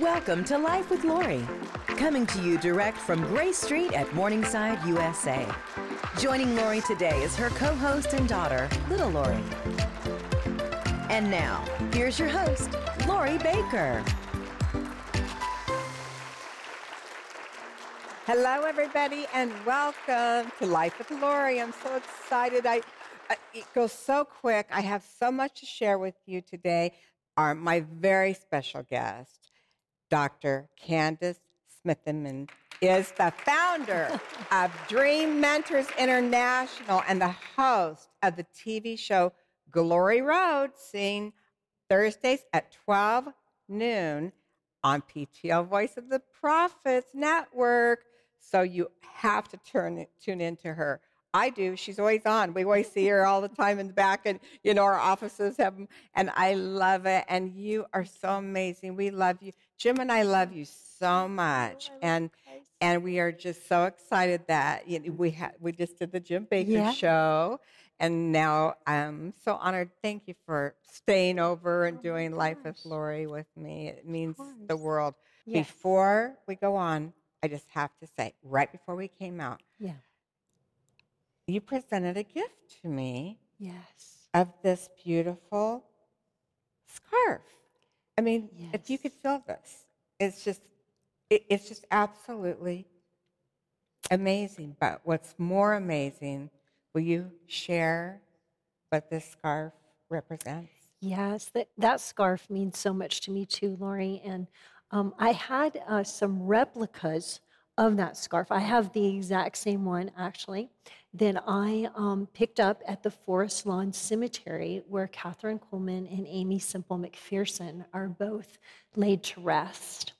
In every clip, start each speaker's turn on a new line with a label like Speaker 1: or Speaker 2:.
Speaker 1: Welcome to Life with Lori, coming to you direct from Grace Street at Morningside, USA. Joining Lori today is her co host and daughter, Little Lori. And now, here's your host, Lori Bakker.
Speaker 2: Hello, everybody, and welcome to Life with Lori. I'm so excited. I, I, it goes so quick. I have so much to share with you today. Our, my very special guest, Dr. Candice Smithyman, is the founder of Dream Mentors International and the host of the TV show Glory Road, seen Thursdays at 12 noon on PTL Voice of the Prophets Network. So you have to turn tune into her. I do. She's always on. We always see her all the time in the back, and you know our offices have them, and I love it. And you are so amazing. We love you, Jim, and I love you so much. And and we are just so excited that you know, we had we just did the Jim Bakker
Speaker 3: Yeah.
Speaker 2: show, and now I'm so honored. Thank you for staying over and
Speaker 3: Oh,
Speaker 2: doing Life with. Lori with me. It means the world.
Speaker 3: Yes.
Speaker 2: Before we go on, I just have to say, right before we came out,
Speaker 3: Yeah.
Speaker 2: you presented a gift to me
Speaker 3: Yes.
Speaker 2: of this beautiful scarf. I mean, if you could feel this, it's just, it, it's just absolutely amazing. But what's more amazing, will you share what this scarf represents?
Speaker 3: Yes, that, that scarf means so much to me too, Lori. And um, I had uh, some replicas of that scarf. I have the exact same one, actually, that I um, picked up at the Forest Lawn Cemetery, where Kathryn Kuhlman and Aimee Semple McPherson are both laid to rest.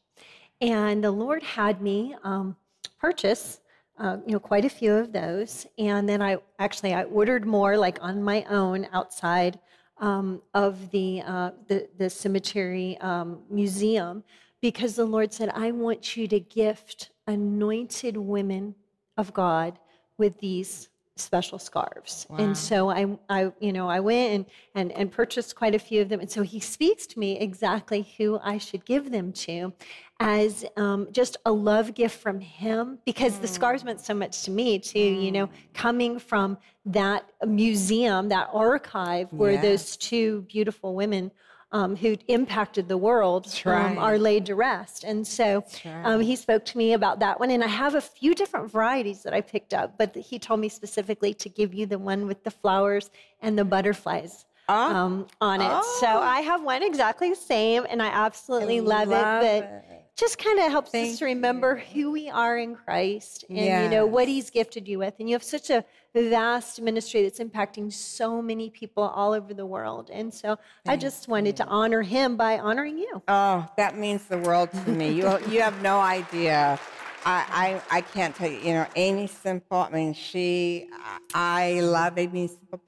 Speaker 3: And the Lord had me um, purchase, uh, you know, quite a few of those. And then I actually I ordered more, like on my own, outside um, of the, uh, the the cemetery um, museum, because the Lord said, "I want you to gift anointed women of God with these." Special scarves
Speaker 2: Wow.
Speaker 3: and so I, I you know i went and, and and purchased quite a few of them and so he speaks to me exactly who i should give them to as um, just a love gift from him because the scarves meant so much to me too you know coming from that museum that archive where
Speaker 2: Yes.
Speaker 3: those two beautiful women um, who impacted the world
Speaker 2: That's
Speaker 3: um, are laid to rest. And so
Speaker 2: right.
Speaker 3: um, he spoke to me about that one and i have a few different varieties that i picked up but he told me specifically to give you the one with the flowers and the butterflies
Speaker 2: Oh,
Speaker 3: um, on it. So
Speaker 2: Oh.
Speaker 3: i have one exactly the same and i absolutely love,
Speaker 2: love
Speaker 3: it but
Speaker 2: it.
Speaker 3: just kind of helps
Speaker 2: Thank
Speaker 3: us to remember who we are in christ and you know what he's gifted you with. And you have such a vast ministry that's impacting so many people all over the world and so i just wanted to honor him by honoring you
Speaker 2: Oh, that means the world to me. You you have no idea. I, I I can't tell you. You know, Aimee Semple. I mean, she. I love Aimee Semple.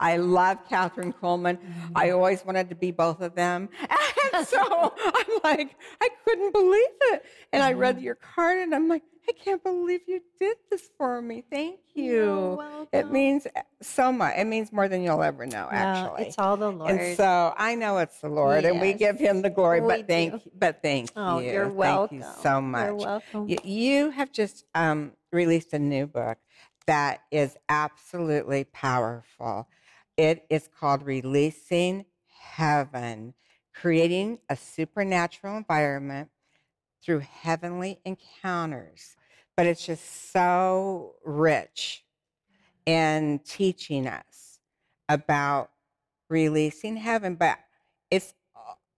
Speaker 2: I love Kathryn Kuhlman. Mm-hmm. I always wanted to be both of them, and so I'm like, I couldn't believe it. And I read mm-hmm. your card, and I'm like, I can't believe you did this for me. Thank you.
Speaker 3: You're
Speaker 2: It means so much. It means more than you'll ever know. Actually,
Speaker 3: it's all the lord
Speaker 2: and so I know it's the Lord, and we give Him the glory.
Speaker 3: We
Speaker 2: But thank,
Speaker 3: do.
Speaker 2: but thank
Speaker 3: Oh,
Speaker 2: you.
Speaker 3: you're
Speaker 2: Thank
Speaker 3: welcome.
Speaker 2: you so much.
Speaker 3: You're welcome.
Speaker 2: You, you have just um, released a new book that is absolutely powerful. It is called Releasing Heaven, creating a supernatural environment through heavenly encounters. But it's just so rich in teaching us about releasing heaven. But it's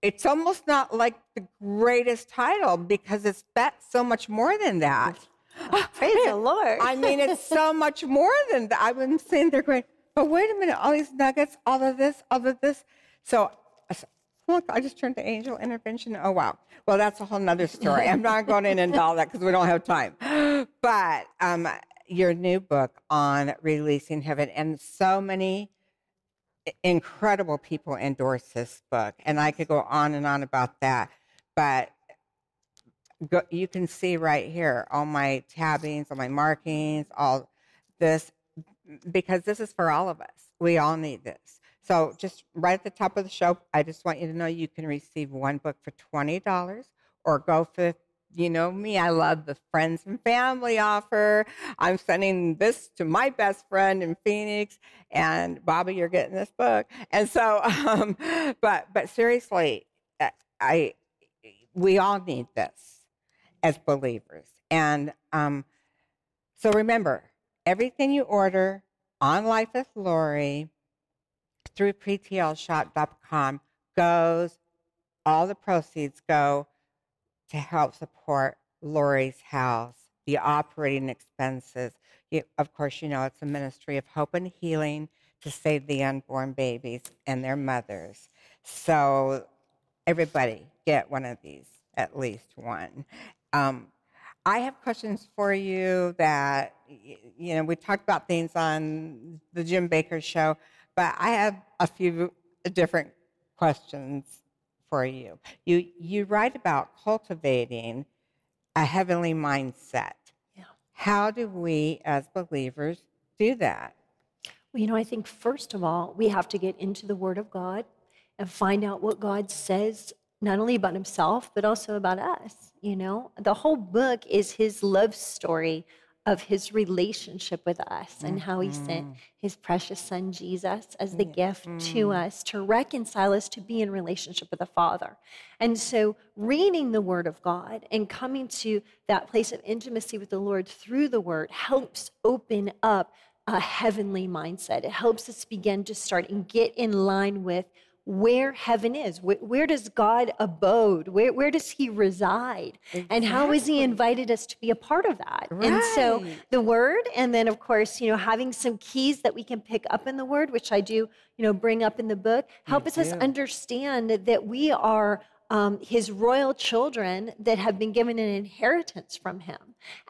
Speaker 2: it's almost not like the greatest title because it's that so much more than that.
Speaker 3: praise the lord
Speaker 2: I mean, it's so much more than that. I've been sitting there going, but wait a minute, all these nuggets, all of this, all of this. So, I look, I just turned to angel intervention. Oh, wow. Well, that's a whole nother story. I'm not going in into all that because we don't have time. But um, your new book on releasing heaven, and so many incredible people endorse this book. And I could go on and on about that. But go, you can see right here all my tabbings, all my markings, all this, because this is for all of us. We all need this. So just right at the top of the show, I just want you to know you can receive one book for $20 or go for you know me, I love the friends and family offer. I'm sending this to my best friend in Phoenix, and Bobby, you're getting this book. And so, um, but but seriously, uh, I we all need this as believers. And um, so remember, everything you order on Life with Lori through ptlshop.com goes, all the proceeds go to help support Lori's house, the operating expenses. You, of course, you know it's a ministry of hope and healing to save the unborn babies and their mothers. So everybody get one of these, at least one. Um, I have questions for you that, you know, we talked about things on the Jim Bakker show, but I have a few different questions for you. You, you write about cultivating a heavenly mindset.
Speaker 3: Yeah.
Speaker 2: How do we as believers do that?
Speaker 3: Well, you know, I think first of all, we have to get into the Word of God and find out what God says not only about himself, but also about us. You know, the whole book is his love story of his relationship with us and how he sent
Speaker 2: Mhm.
Speaker 3: his precious son Jesus as the gift to
Speaker 2: Mm.
Speaker 3: us to reconcile us to be in relationship with the Father. And so, reading the Word of God and coming to that place of intimacy with the Lord through the Word helps open up a heavenly mindset. It helps us begin to start and get in line with where heaven is. Where, where does God abode? Where, where does He reside? And how has He invited us to be a part of that? And so the Word, and then of course, you know, having some keys that we can pick up in the Word, which I do, you know, bring up in the book, help mm, us
Speaker 2: us
Speaker 3: understand that we are um, his royal children that have been given an inheritance from him.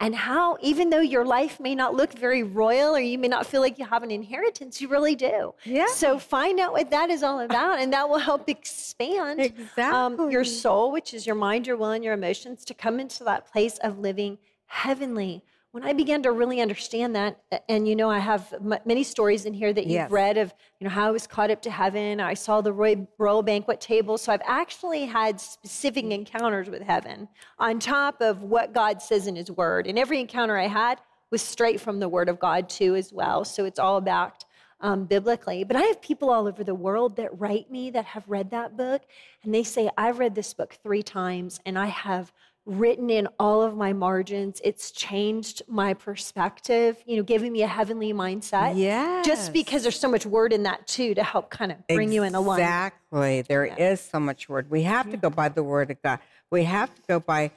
Speaker 3: And how, even though your life may not look very royal or you may not feel like you have an inheritance, you really do.
Speaker 2: Yeah.
Speaker 3: So find out what that is all about, and that will help expand um, your soul, which is your mind, your will, and your emotions, to come into that place of living heavenly. When I began to really understand that, and you know, I have m- many stories in here that you've
Speaker 2: Yes.
Speaker 3: read of, you know, how I was caught up to heaven. I saw the royal, royal banquet table. So I've actually had specific encounters with heaven on top of what God says in His Word. And every encounter I had was straight from the Word of God, too, as well. So it's all backed um, biblically. But I have people all over the world that write me that have read that book, and they say, I've read this book three times, and I have written in all of my margins. It's changed my perspective, you know, giving me a heavenly mindset.
Speaker 2: Yeah.
Speaker 3: Just because there's so much word in that, too, to help kind of bring you in alignment.
Speaker 2: Exactly. There is
Speaker 3: Yeah.
Speaker 2: so much word. We have to go by the word of God. We have to go by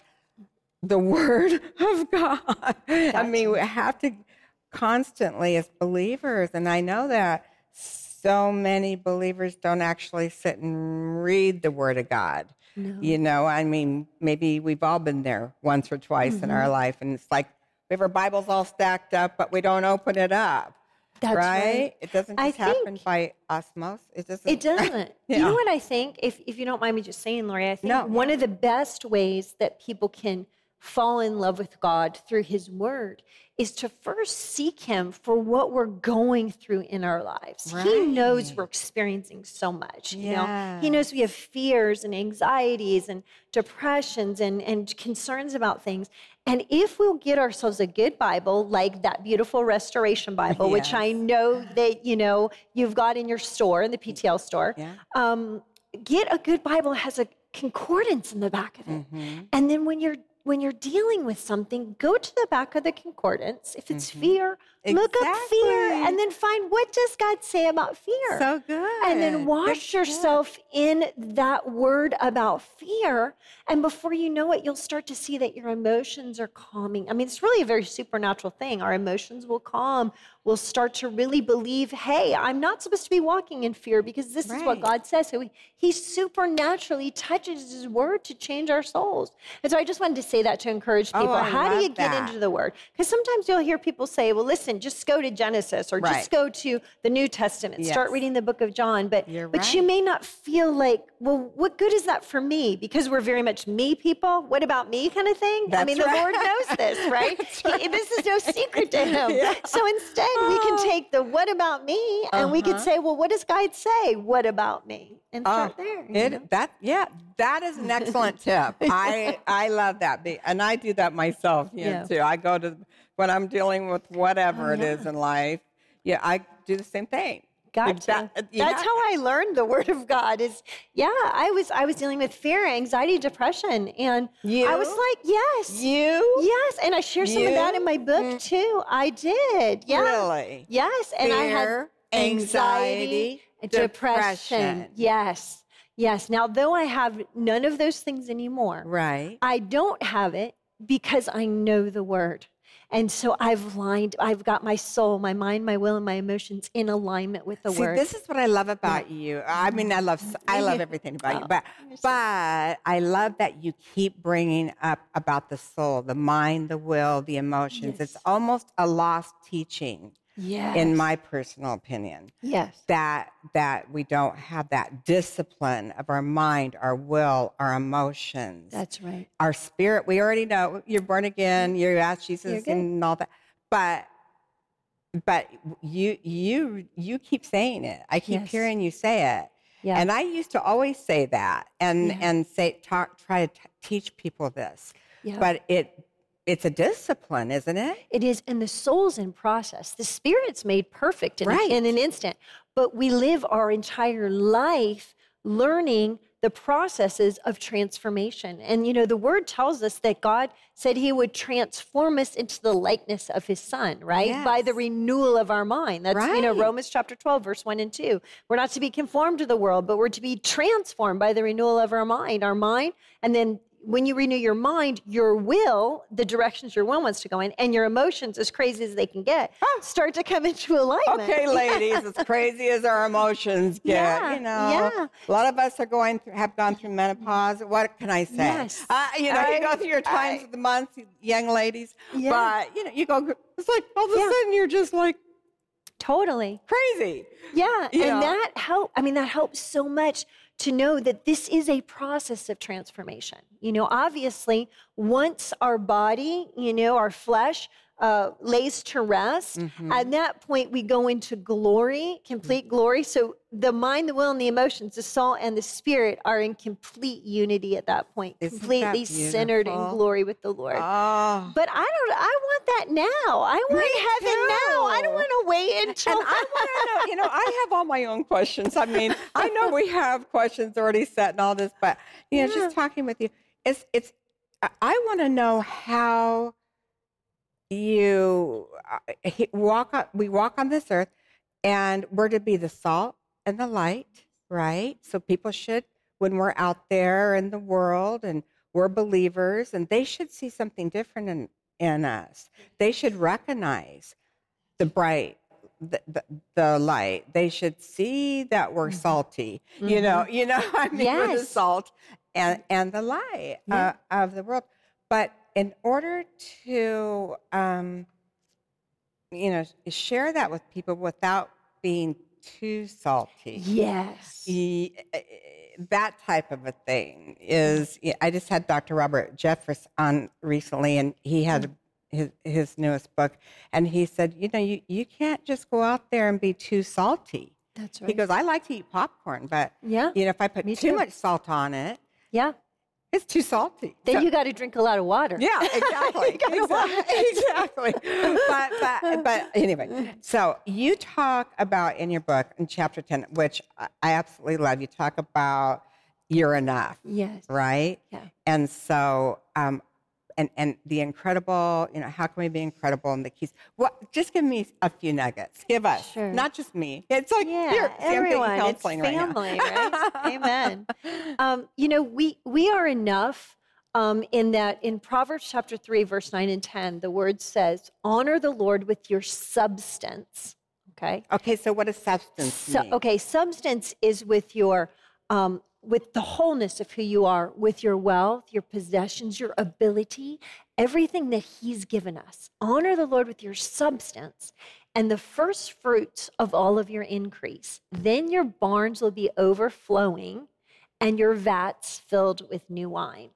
Speaker 2: the word of God. I mean, we have to constantly as believers, and I know that so many believers don't actually sit and read the word of God.
Speaker 3: No.
Speaker 2: You know, I mean, maybe we've all been there once or twice in
Speaker 3: Mm-hmm.
Speaker 2: our life, and it's like we have our Bibles all stacked up, but we don't open it up.
Speaker 3: That's
Speaker 2: right?
Speaker 3: right.
Speaker 2: It doesn't
Speaker 3: I
Speaker 2: just happen
Speaker 3: think-
Speaker 2: by osmosis. It doesn't.
Speaker 3: It doesn't. You know what I think? If, if you don't mind me just saying, Lori, I think
Speaker 2: No.
Speaker 3: one of the best ways that people can fall in love with God through His Word is to first seek Him for what we're going through in our lives. He knows we're experiencing so much. You know, He knows we have fears and anxieties and depressions and, and concerns about things. And if we'll get ourselves a good Bible, like that beautiful Restoration Bible, which I know that you know you've got in your store, in the PTL store,
Speaker 2: Yeah.
Speaker 3: um, get a good Bible that has a concordance in the back of it.
Speaker 2: Mhm.
Speaker 3: And then when you're when you're dealing with something, go to the back of the concordance. If it's
Speaker 2: Mhm.
Speaker 3: fear, look up fear and then find what does God say about fear.
Speaker 2: So good.
Speaker 3: and then wash
Speaker 2: tip.
Speaker 3: yourself in that word about fear. And before you know it, you'll start to see that your emotions are calming. I mean, it's really a very supernatural thing. Our emotions will calm. We'll start to really believe, hey, I'm not supposed to be walking in fear because this is what God says. So he, he supernaturally touches his word to change our souls. And so I just wanted to say that to encourage
Speaker 2: Oh,
Speaker 3: people.
Speaker 2: I
Speaker 3: How do you
Speaker 2: love
Speaker 3: get
Speaker 2: that.
Speaker 3: into the word? Because sometimes you'll hear people say, well, listen, just go to Genesis or
Speaker 2: Right.
Speaker 3: just go to the New Testament, start reading the book of John. But
Speaker 2: You're
Speaker 3: but you may not feel like well, what good is that for me? Because we're very much me people. What about me kind of thing?
Speaker 2: That's I
Speaker 3: mean,
Speaker 2: right.
Speaker 3: the Lord knows this, right? He- this is no secret to him.
Speaker 2: Yeah.
Speaker 3: So instead, we can take the what about me and we could
Speaker 2: Uh-huh.
Speaker 3: say, well, what does God say? What about me? And start
Speaker 2: Oh,
Speaker 3: there.
Speaker 2: It,
Speaker 3: know?
Speaker 2: that yeah, that is an excellent tip. I I love that, and I do that myself. You know, too. I go to when I'm dealing with whatever
Speaker 3: Oh,
Speaker 2: it is in life. Yeah, I do the same thing.
Speaker 3: Gotcha.
Speaker 2: That- you
Speaker 3: uh,
Speaker 2: That's
Speaker 3: how I learned the word of God. Is yeah, I was I was dealing with fear, anxiety, depression, and I was like, yes,
Speaker 2: you
Speaker 3: yes, and I share some of that in my book mm. too. I did, yeah,
Speaker 2: really
Speaker 3: yes, and I had anxiety,
Speaker 2: anxiety,
Speaker 3: depression.
Speaker 2: depression.
Speaker 3: Yes, yes. Now, though I have none of those things anymore,
Speaker 2: right.
Speaker 3: I don't have it because I know the word. And so I've lined, I've got my soul, my mind, my will, and my emotions in alignment with the
Speaker 2: See,
Speaker 3: word.
Speaker 2: this is what I love about you. I mean, I love I love everything about you,
Speaker 3: Oh,
Speaker 2: but
Speaker 3: you're so-
Speaker 2: but I love that you keep bringing up about the soul, the mind, the will, the emotions. It's almost a lost teaching,
Speaker 3: yes.
Speaker 2: in my personal opinion,
Speaker 3: yes.
Speaker 2: that that we don't have that discipline of our mind, our will, our emotions,
Speaker 3: That's right.
Speaker 2: our spirit. We already know you're born again. You ask Jesus and all that, but but you you you keep saying it. I keep
Speaker 3: Yes.
Speaker 2: hearing you say it,
Speaker 3: Yeah.
Speaker 2: and I used to always say that and
Speaker 3: Yeah.
Speaker 2: and say talk try to t- teach people this,
Speaker 3: yeah.
Speaker 2: but it it's a discipline, isn't it?
Speaker 3: it is, and the soul's in process. The spirit's made perfect in,
Speaker 2: Right.
Speaker 3: in an instant, but we live our entire life learning the processes of transformation. And you know, the word tells us that God said he would transform us into the likeness of his son, right? By the
Speaker 2: renewal
Speaker 3: renewal of our mind. That's, you know, Romans chapter 12, verse 1 and 2. We're not to be conformed to the world, but we're to be transformed by the renewal of our mind. Our mind, and then when you renew your mind, your will, the directions your will wants to go in, and your emotions, as crazy as they can get, start to come into alignment.
Speaker 2: Okay, ladies, as crazy as our emotions get,
Speaker 3: Yeah,
Speaker 2: you know,
Speaker 3: yeah.
Speaker 2: a lot of us are going through, have gone through menopause. What can I say?
Speaker 3: Yes.
Speaker 2: Uh, you know, you
Speaker 3: I-
Speaker 2: go through your times
Speaker 3: I-
Speaker 2: of the month, young ladies,
Speaker 3: Yeah.
Speaker 2: but you know, you go. It's like all of a
Speaker 3: Yeah.
Speaker 2: sudden you're just like
Speaker 3: Totally.
Speaker 2: crazy.
Speaker 3: Yeah,
Speaker 2: You
Speaker 3: and
Speaker 2: know?
Speaker 3: that help. I mean, that helps so much to know that this is a process of transformation. You know, obviously, once our body, you know, our flesh uh, lays to rest,
Speaker 2: Mm-hmm.
Speaker 3: at that point we go into glory, complete glory. So the mind, the will, and the emotions, the soul and the spirit are in complete unity at that point,
Speaker 2: Isn't that
Speaker 3: completely centered in glory with the Lord.
Speaker 2: Oh.
Speaker 3: But I don't. I want that now. I want
Speaker 2: Me
Speaker 3: heaven now. I don't want to wait until.
Speaker 2: And I want to know, you know, I have all my own questions. I mean, I know we have questions already set and all this, but you know,
Speaker 3: Yeah.
Speaker 2: just talking with you, it's it's. I- want to know how you uh, walk. On, we walk on this earth, and we're to be the salt and the light, right? So people should, when we're out there in the world, and we're believers, and they should see something different in in us. They should recognize the bright the, the, the light they should see that we're salty you know you know i mean we're the
Speaker 3: Yes.
Speaker 2: salt and and the lie
Speaker 3: Yeah.
Speaker 2: uh, of the world but in order to um you know share that with people without being too salty
Speaker 3: yes.
Speaker 2: Ye- eh, that type of a thing is i just had dr robert jeffress on recently and he had his, his newest book and he said you know you, you can't just go out there and be too salty
Speaker 3: That's right.
Speaker 2: he goes i like to eat popcorn but
Speaker 3: yeah.
Speaker 2: you know if i put
Speaker 3: Me
Speaker 2: too
Speaker 3: too.
Speaker 2: much salt on it
Speaker 3: Yeah.
Speaker 2: it's too salty
Speaker 3: Then
Speaker 2: So-
Speaker 3: you got to drink a lot of water.
Speaker 2: yeah, exactly.
Speaker 3: You gotta watch
Speaker 2: exactly. exactly. But, but, but anyway, so you talk about in your book in chapter 10, which I I absolutely love, you talk about you're enough,
Speaker 3: Yes.
Speaker 2: right?
Speaker 3: Yeah.
Speaker 2: And so, um, and, and the incredible, you know, how can we be incredible and the keys? What? Just give me a few nuggets. Give us,
Speaker 3: Sure.
Speaker 2: not just me. It's like
Speaker 3: Yeah,
Speaker 2: here, see, I'm getting
Speaker 3: everyone. It's
Speaker 2: counseling right
Speaker 3: family, right? Amen. Um, you know, we we are enough um, in that in Proverbs chapter three, verse nine and ten, the word says, "Honor the Lord with your substance." Okay.
Speaker 2: Okay, so what does substance
Speaker 3: So,
Speaker 2: mean?
Speaker 3: okay, substance is with your um, with the wholeness of who you are, with your wealth, your possessions, your ability, everything that He's given us. Honor the Lord with your substance and the first fruits of all of your increase. Then your barns will be overflowing, and your vats filled with new wine.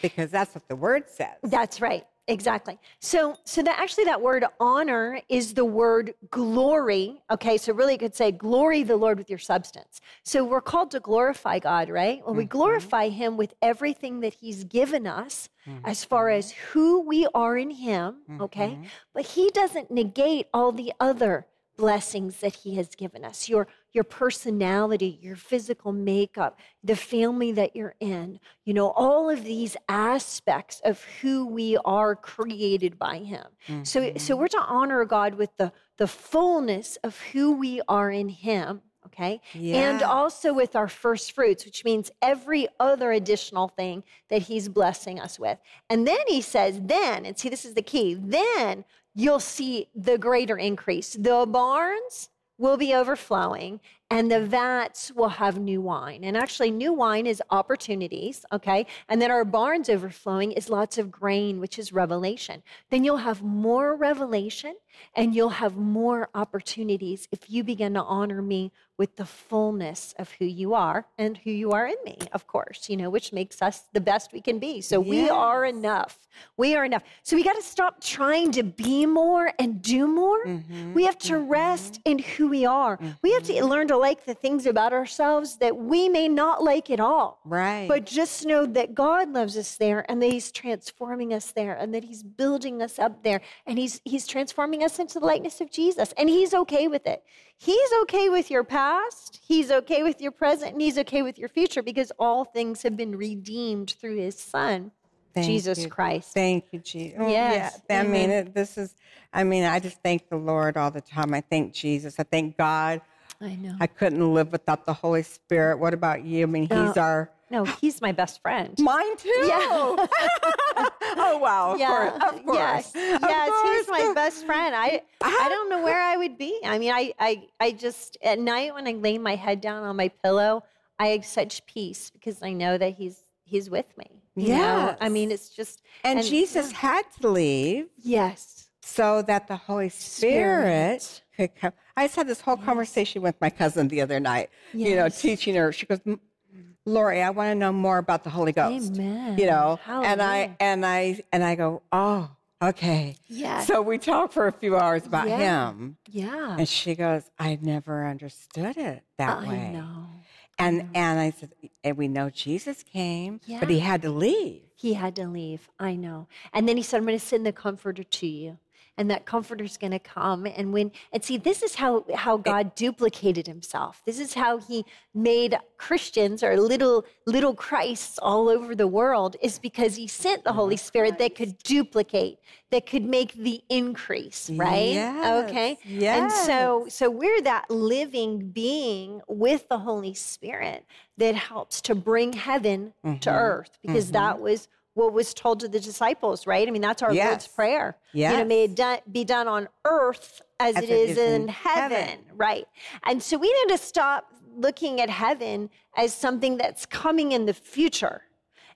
Speaker 2: Because that's what the word says.
Speaker 3: That's right. Exactly. So, so that actually that word honor is the word glory. Okay, so really you could say glory the Lord with your substance. So we're called to glorify God, right? Well, we
Speaker 2: Mhm.
Speaker 3: glorify Him with everything that He's given us as far as who we are in Him. Okay,
Speaker 2: Mhm.
Speaker 3: but He doesn't negate all the other blessings that He has given us. Your your personality, your physical makeup, the family that you're in, you know, all of these aspects of who we are created by him. So mm-hmm. so we're to honor God with the the fullness of who we are in him, okay? And also with our first fruits, which means every other additional thing that he's blessing us with. And then he says, then, and see this is the key, then you'll see the greater increase. The barns will be overflowing and the vats will have new wine. And actually, new wine is opportunities, okay? And then our barns overflowing is lots of grain, which is revelation. Then you'll have more revelation and you'll have more opportunities if you begin to honor me with the fullness of who you are and who you are in me, of course, you know, which makes us the best we can be. So we are enough. We are enough. So we got to stop trying to be more and do more.
Speaker 2: Mhm.
Speaker 3: We have to rest in who we are. We have to learn to like the things about ourselves that we may not like at all.
Speaker 2: Right.
Speaker 3: But just know that God loves us there and that He's transforming us there and that He's building us up there and He's He's transforming us into the likeness of Jesus. And He's okay with it. He's okay with your past, He's okay with your present, and He's okay with your future because all things have been redeemed through His Son,
Speaker 2: Thank
Speaker 3: Jesus
Speaker 2: you.
Speaker 3: Christ.
Speaker 2: Thank you, Jesus.
Speaker 3: Oh, yes,
Speaker 2: Yeah. I mean, it, this is, I mean, I just thank the Lord all the time. I thank Jesus. I thank God.
Speaker 3: I know.
Speaker 2: I couldn't live without the Holy Spirit. What about you? I mean, He's our.
Speaker 3: No, He's my best friend.
Speaker 2: Mine too.
Speaker 3: Yeah.
Speaker 2: oh wow! Of course. Of course.
Speaker 3: Yes.
Speaker 2: Of
Speaker 3: yes, he's my best friend. I I don't know where I would be. I mean, I I I just at night when I lay my head down on my pillow, I have such peace because I know that he's he's with me. Yeah. I mean, it's just
Speaker 2: And, Jesus had to leave
Speaker 3: yes.
Speaker 2: So that the Holy Spirit,
Speaker 3: Spirit.
Speaker 2: could come. I just had this whole conversation with my cousin the other night. You know, teaching her. She goes, "Lori, I want to know more about the Holy Ghost."
Speaker 3: Amen.
Speaker 2: You know, and I and I and I go, "Oh, okay."
Speaker 3: Yeah.
Speaker 2: So we talked for a few hours about
Speaker 3: Yeah.
Speaker 2: him,
Speaker 3: Yeah.
Speaker 2: and she goes, "I never understood it that
Speaker 3: I
Speaker 2: way."
Speaker 3: know.
Speaker 2: And and I said, and we know Jesus came, but he had to leave.
Speaker 3: He had to leave. I know. And then he said, I'm going to send the comforter to you. And that comforter's going to come. And when, and see, this is how, how God duplicated himself. This is how he made Christians or little, little Christs all over the world, is because he sent the Holy Spirit that could duplicate, that could make the increase, right? Yeah, okay.
Speaker 2: Yes,
Speaker 3: And so, so we're that living being with the Holy Spirit that helps to bring heaven to
Speaker 2: Mhm.
Speaker 3: earth because that was what was told to the disciples, right? I mean, that's our Lord's
Speaker 2: Yes.
Speaker 3: prayer. You know, may it done, be done on earth as,
Speaker 2: As
Speaker 3: it is, in heaven,
Speaker 2: heaven.
Speaker 3: right? And so we need to stop looking at heaven as something that's coming in the future.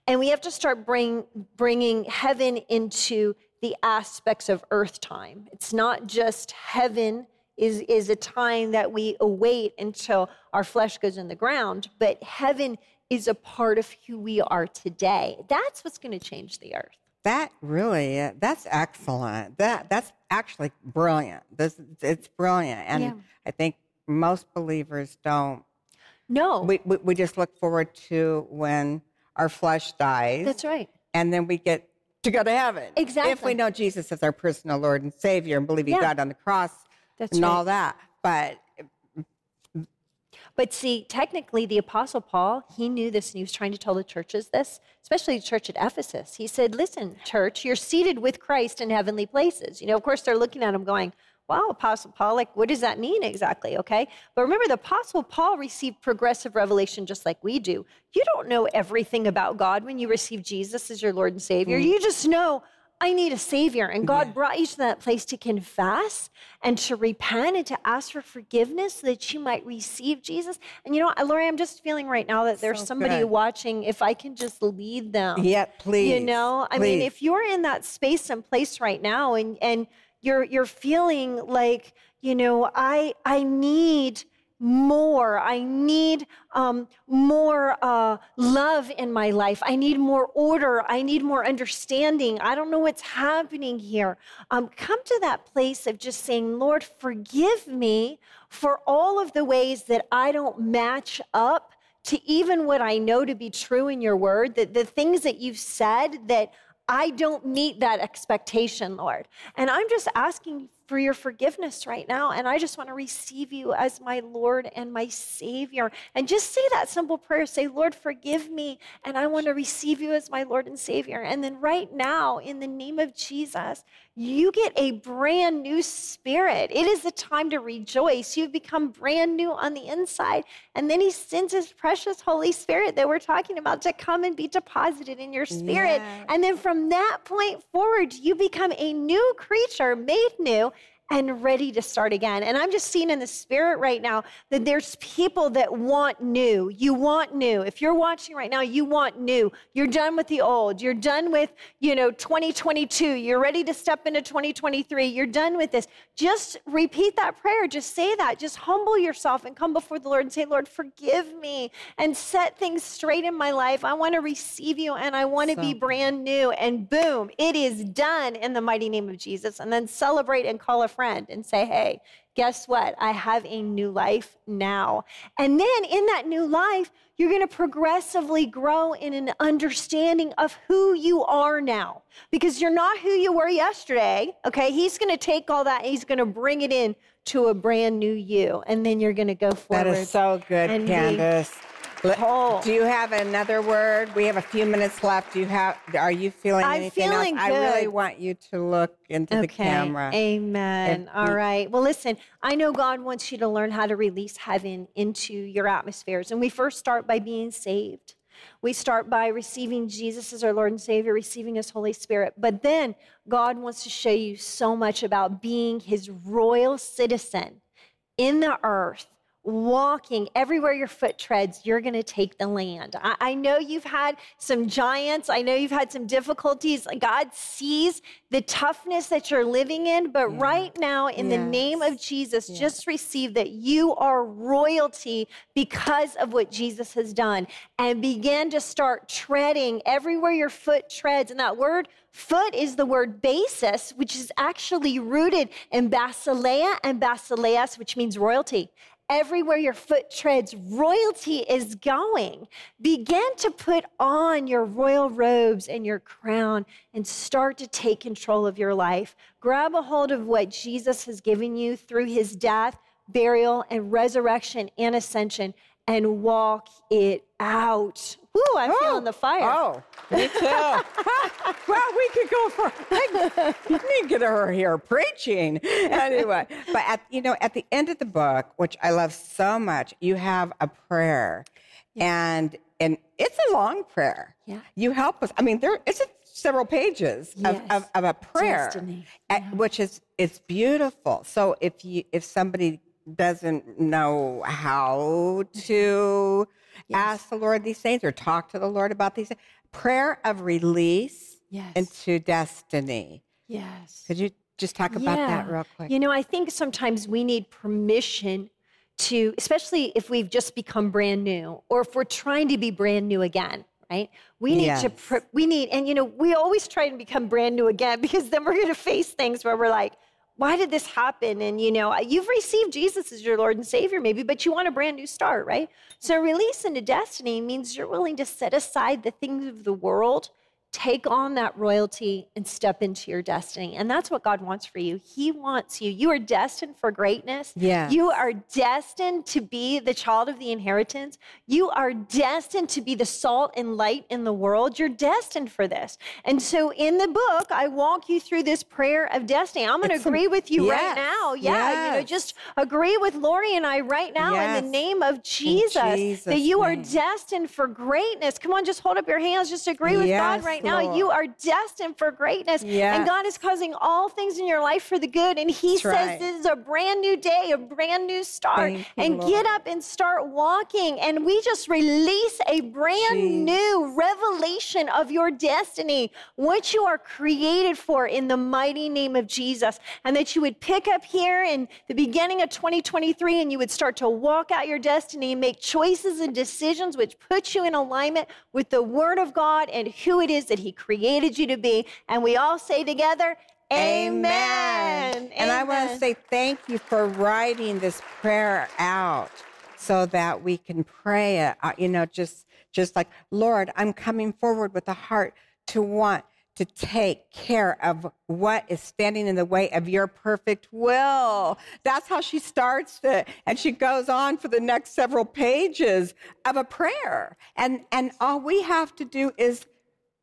Speaker 3: And we have to start bring, bringing heaven into the aspects of earth time. It's not just heaven is, is a time that we await until our flesh goes in the ground, but heaven is a part of who we are today. That's what's going to change the earth.
Speaker 2: That really, that's excellent. That that's actually brilliant. This it's brilliant, and
Speaker 3: Yeah.
Speaker 2: I think most believers don't.
Speaker 3: No,
Speaker 2: We, we we just look forward to when our flesh dies,
Speaker 3: that's right.
Speaker 2: and then we get to go to heaven.
Speaker 3: Exactly.
Speaker 2: If we know Jesus as our personal Lord and Savior and believe He
Speaker 3: Yeah.
Speaker 2: died on the cross
Speaker 3: That's
Speaker 2: and
Speaker 3: right.
Speaker 2: all that, but
Speaker 3: But see, technically, the Apostle Paul, he knew this and he was trying to tell the churches this, especially the church at Ephesus. He said, Listen, church, you're seated with Christ in heavenly places. You know, of course, they're looking at him going, Wow, Apostle Paul, like, what does that mean exactly? Okay. But remember, the Apostle Paul received progressive revelation just like we do. You don't know everything about God when you receive Jesus as your Lord and Savior. Mm. You just know, I need a Savior. And God mm-hmm. brought you to that place to confess and to repent and to ask for forgiveness so that you might receive Jesus. And you know, what, Lori, I'm just feeling right now that there's
Speaker 2: So
Speaker 3: somebody
Speaker 2: good.
Speaker 3: watching. If I can just lead them.
Speaker 2: yeah, please,
Speaker 3: You know, I mean, if you're in that space and place right now and and you're you're feeling like, you know, I I need more. I need um, more uh, love in my life. I need more order. I need more understanding. I don't know what's happening here. Um, come to that place of just saying, Lord, forgive me for all of the ways that I don't match up to even what I know to be true in your word, that the things that you've said that I don't meet that expectation, Lord. And I'm just asking for your forgiveness right now. And I just want to receive you as my Lord and my Savior. And just say that simple prayer say, Lord, forgive me. And I want to receive you as my Lord and Savior. And then right now, in the name of Jesus, you get a brand new spirit. It is the time to rejoice. You've become brand new on the inside. And then He sends His precious Holy Spirit that we're talking about to come and be deposited in your spirit. Yes. And then from that point forward, you become a new creature made new and ready to start again. And I'm just seeing in the spirit right now that there's people that want new. You want new. If you're watching right now, you want new. You're done with the old. You're done with, you know, 2022. You're ready to step into 2023. You're done with this. Just repeat that prayer. Just say that. Just humble yourself and come before the Lord and say, Lord, forgive me and set things straight in my life. I want to receive you and I want to so. be brand new. And boom, it is done in the mighty name of Jesus. And then celebrate and call a friend and say, hey, guess what? I have a new life now. And then in that new life, you're going to progressively grow in an understanding of who you are now because you're not who you were yesterday. Okay. He's going to take all that he's going to bring it in to a brand new you. And then you're going to go forward.
Speaker 2: That is so good, Candice. Be, Do you have another word? We have a few minutes left. Do you have? Are you feeling
Speaker 3: I'm
Speaker 2: anything
Speaker 3: feeling
Speaker 2: else?
Speaker 3: Good.
Speaker 2: I really want you to look into
Speaker 3: okay.
Speaker 2: the camera.
Speaker 3: Amen. All right. Well, listen. I know God wants you to learn how to release heaven into your atmospheres, and we first start by being saved. We start by receiving Jesus as our Lord and Savior, receiving His Holy Spirit. But then God wants to show you so much about being His royal citizen in the earth walking everywhere your foot treads, you're going to take the land. I, I, know you've had some giants. I know you've had some difficulties. God sees the toughness that you're living in, but yeah. right now, in yes. the name of Jesus, yes. just receive that you are royalty because of what Jesus has done and begin to start treading everywhere your foot treads. And that word Foot is the word basis, which is actually rooted in basileia and basileus, which means royalty everywhere your foot treads, royalty is going. Begin to put on your royal robes and your crown and start to take control of your life. Grab a hold of what Jesus has given you through his death, burial, and resurrection and ascension and walk it out. Ooh, I'm oh, feeling the fire.
Speaker 2: Oh, me too. well, we could go for me get her here preaching anyway. But at you know, at the end of the book, which I love so much, you have a prayer, yeah. and and it's a long prayer.
Speaker 3: Yeah,
Speaker 2: you help us. I mean, there it's a, several pages
Speaker 3: yes.
Speaker 2: of, of, of, a prayer,
Speaker 3: yeah.
Speaker 2: which is it's beautiful. So if you if somebody doesn't know how to yes. ask the Lord these things or talk to the Lord about these things. Prayer of release
Speaker 3: yes.
Speaker 2: into destiny.
Speaker 3: Yes.
Speaker 2: Could you just talk about yeah. that real quick?
Speaker 3: You know, I think sometimes we need permission to, especially if we've just become brand new or if we're trying to be brand new again right? We need yes. to, pre- we need, and you know, we always try to become brand new again because then we're going to face things where we're like, why did this happen? And you know, you've received Jesus as your Lord and Savior, maybe, but you want a brand new start, right? So, release into destiny means you're willing to set aside the things of the world take on that royalty and step into your destiny. And that's what God wants for you. He wants you. You are destined for greatness.
Speaker 2: Yeah.
Speaker 3: You are destined to be the child of the inheritance. You are destined to be the salt and light in the world. You're destined for this. And so in the book, I walk you through this prayer of destiny. I'm going to agree with you yes. right now. Yeah. Yes. You know, just agree with Lori and I right now yes. in the name of Jesus, Jesus that you name. are destined for greatness. Come on, just hold up your hands. Just agree with God right now.
Speaker 2: Lord.
Speaker 3: You are destined for greatness. And God is causing all things in your life for the good. And He
Speaker 2: That's
Speaker 3: says
Speaker 2: right.
Speaker 3: this is a brand new day, a brand new start.
Speaker 2: Thank
Speaker 3: and
Speaker 2: Lord.
Speaker 3: get up and start walking. And we just release a brand
Speaker 2: Jeez.
Speaker 3: new revelation of your destiny, what you are created for in the mighty name of Jesus. And that you would pick up here in the beginning of 2023 and you would start to walk out your destiny and make choices and decisions which put you in alignment with the Word of God and who it is that He created you to be. And we all say together, Amen.
Speaker 2: And I want to say thank you for writing this prayer out so that we can pray it. uh, You know, just just like Lord, I'm coming forward with a heart to want to take care of what is standing in the way of your perfect will. That's how she starts it. And she goes on for the next several pages of a prayer. And and all we have to do is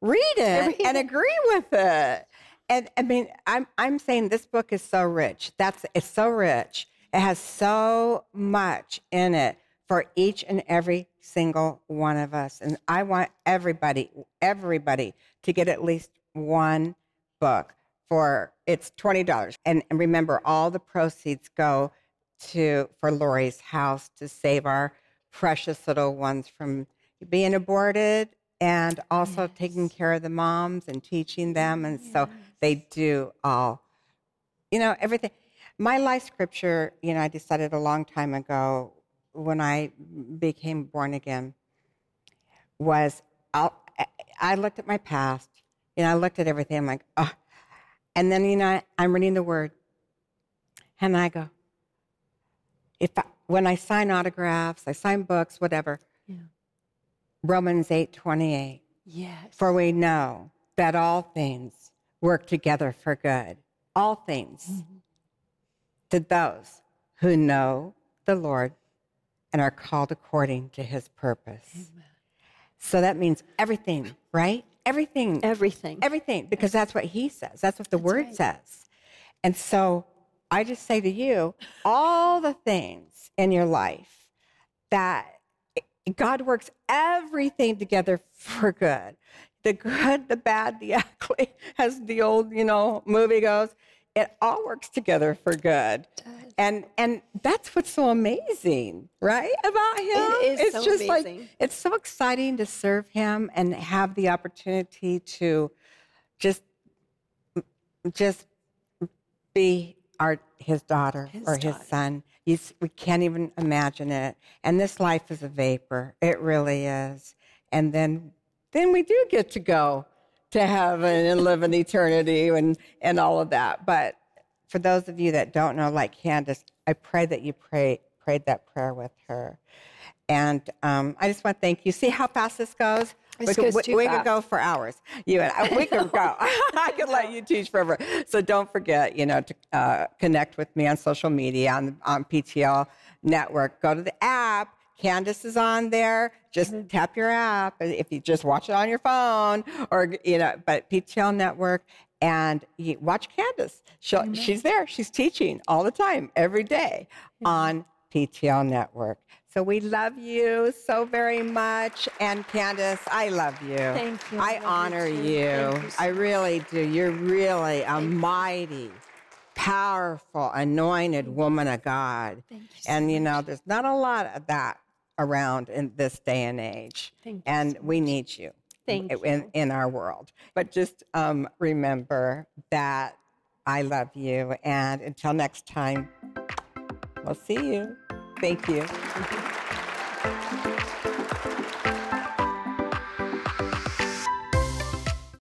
Speaker 2: read it and agree with it. And I mean, I'm I'm saying this book is so rich. That's it's so rich. It has so much in it for each and every single one of us. And I want everybody, everybody to get at least one book for it's twenty dollars. And, and remember, all the proceeds go to for Lori's house to save our precious little ones from being aborted and also taking care of the moms and teaching them. And so they do all, you know, everything. My life scripture, you know, I decided a long time ago when I became born again was I'll, I looked at my past, you know, I looked at everything. I'm like, oh. And then, you know, I'm reading the word and I go, if I, when I sign autographs, I sign books, whatever,
Speaker 3: Yeah.
Speaker 2: Romans 8 28.
Speaker 3: Yes.
Speaker 2: For we know that all things work together for good, all things mm-hmm. to those who know the Lord and are called according to his purpose. So that means everything, right? Everything.
Speaker 3: Everything.
Speaker 2: Everything, because that's what he says. That's what the word
Speaker 3: right.
Speaker 2: says. And so I just say to you, all the things in your life that God works everything together for good. The good, the bad, the ugly, as the old, you know, movie goes. It all works together for good. And and that's what's so amazing, right? About him.
Speaker 3: is
Speaker 2: it's
Speaker 3: so
Speaker 2: just like
Speaker 3: amazing.
Speaker 2: it's so exciting to serve him and have the opportunity to just just be our his daughter
Speaker 3: His
Speaker 2: or his son. We can't even imagine it. And this life is a vapor. It really is. And then then we do get to go to heaven and live in eternity and and all of that. But for those of you that don't know, like Candice, I pray that you pray prayed that prayer with her. And um, I just want to thank you. See how fast this goes?
Speaker 3: This
Speaker 2: we could, we- we could go for hours. You and I, we could go. I could let you teach forever. So don't forget, you know, to uh, connect with me on social media on on PTL Network. Go to the app. Candice is on there. Just
Speaker 3: Mm-hmm.
Speaker 2: tap your app. If you just watch it on your phone, or you know, but PTL Network and you watch Candice. She'll, She's there. She's teaching all the time, every day on PTL Network. So we love you so very much. And Candice, I love you.
Speaker 3: Thank you. I
Speaker 2: I
Speaker 3: love you
Speaker 2: honor you.
Speaker 3: You so
Speaker 2: I really do. You're really a mighty, powerful, anointed woman of God.
Speaker 3: Thank you so
Speaker 2: and you know, there's not a lot of that around in this day and age.
Speaker 3: Thank you
Speaker 2: and
Speaker 3: so
Speaker 2: we need you
Speaker 3: Thank
Speaker 2: in,
Speaker 3: you.
Speaker 2: in our world. But just um, remember that I love you. And until next time, we'll see you. Thank you.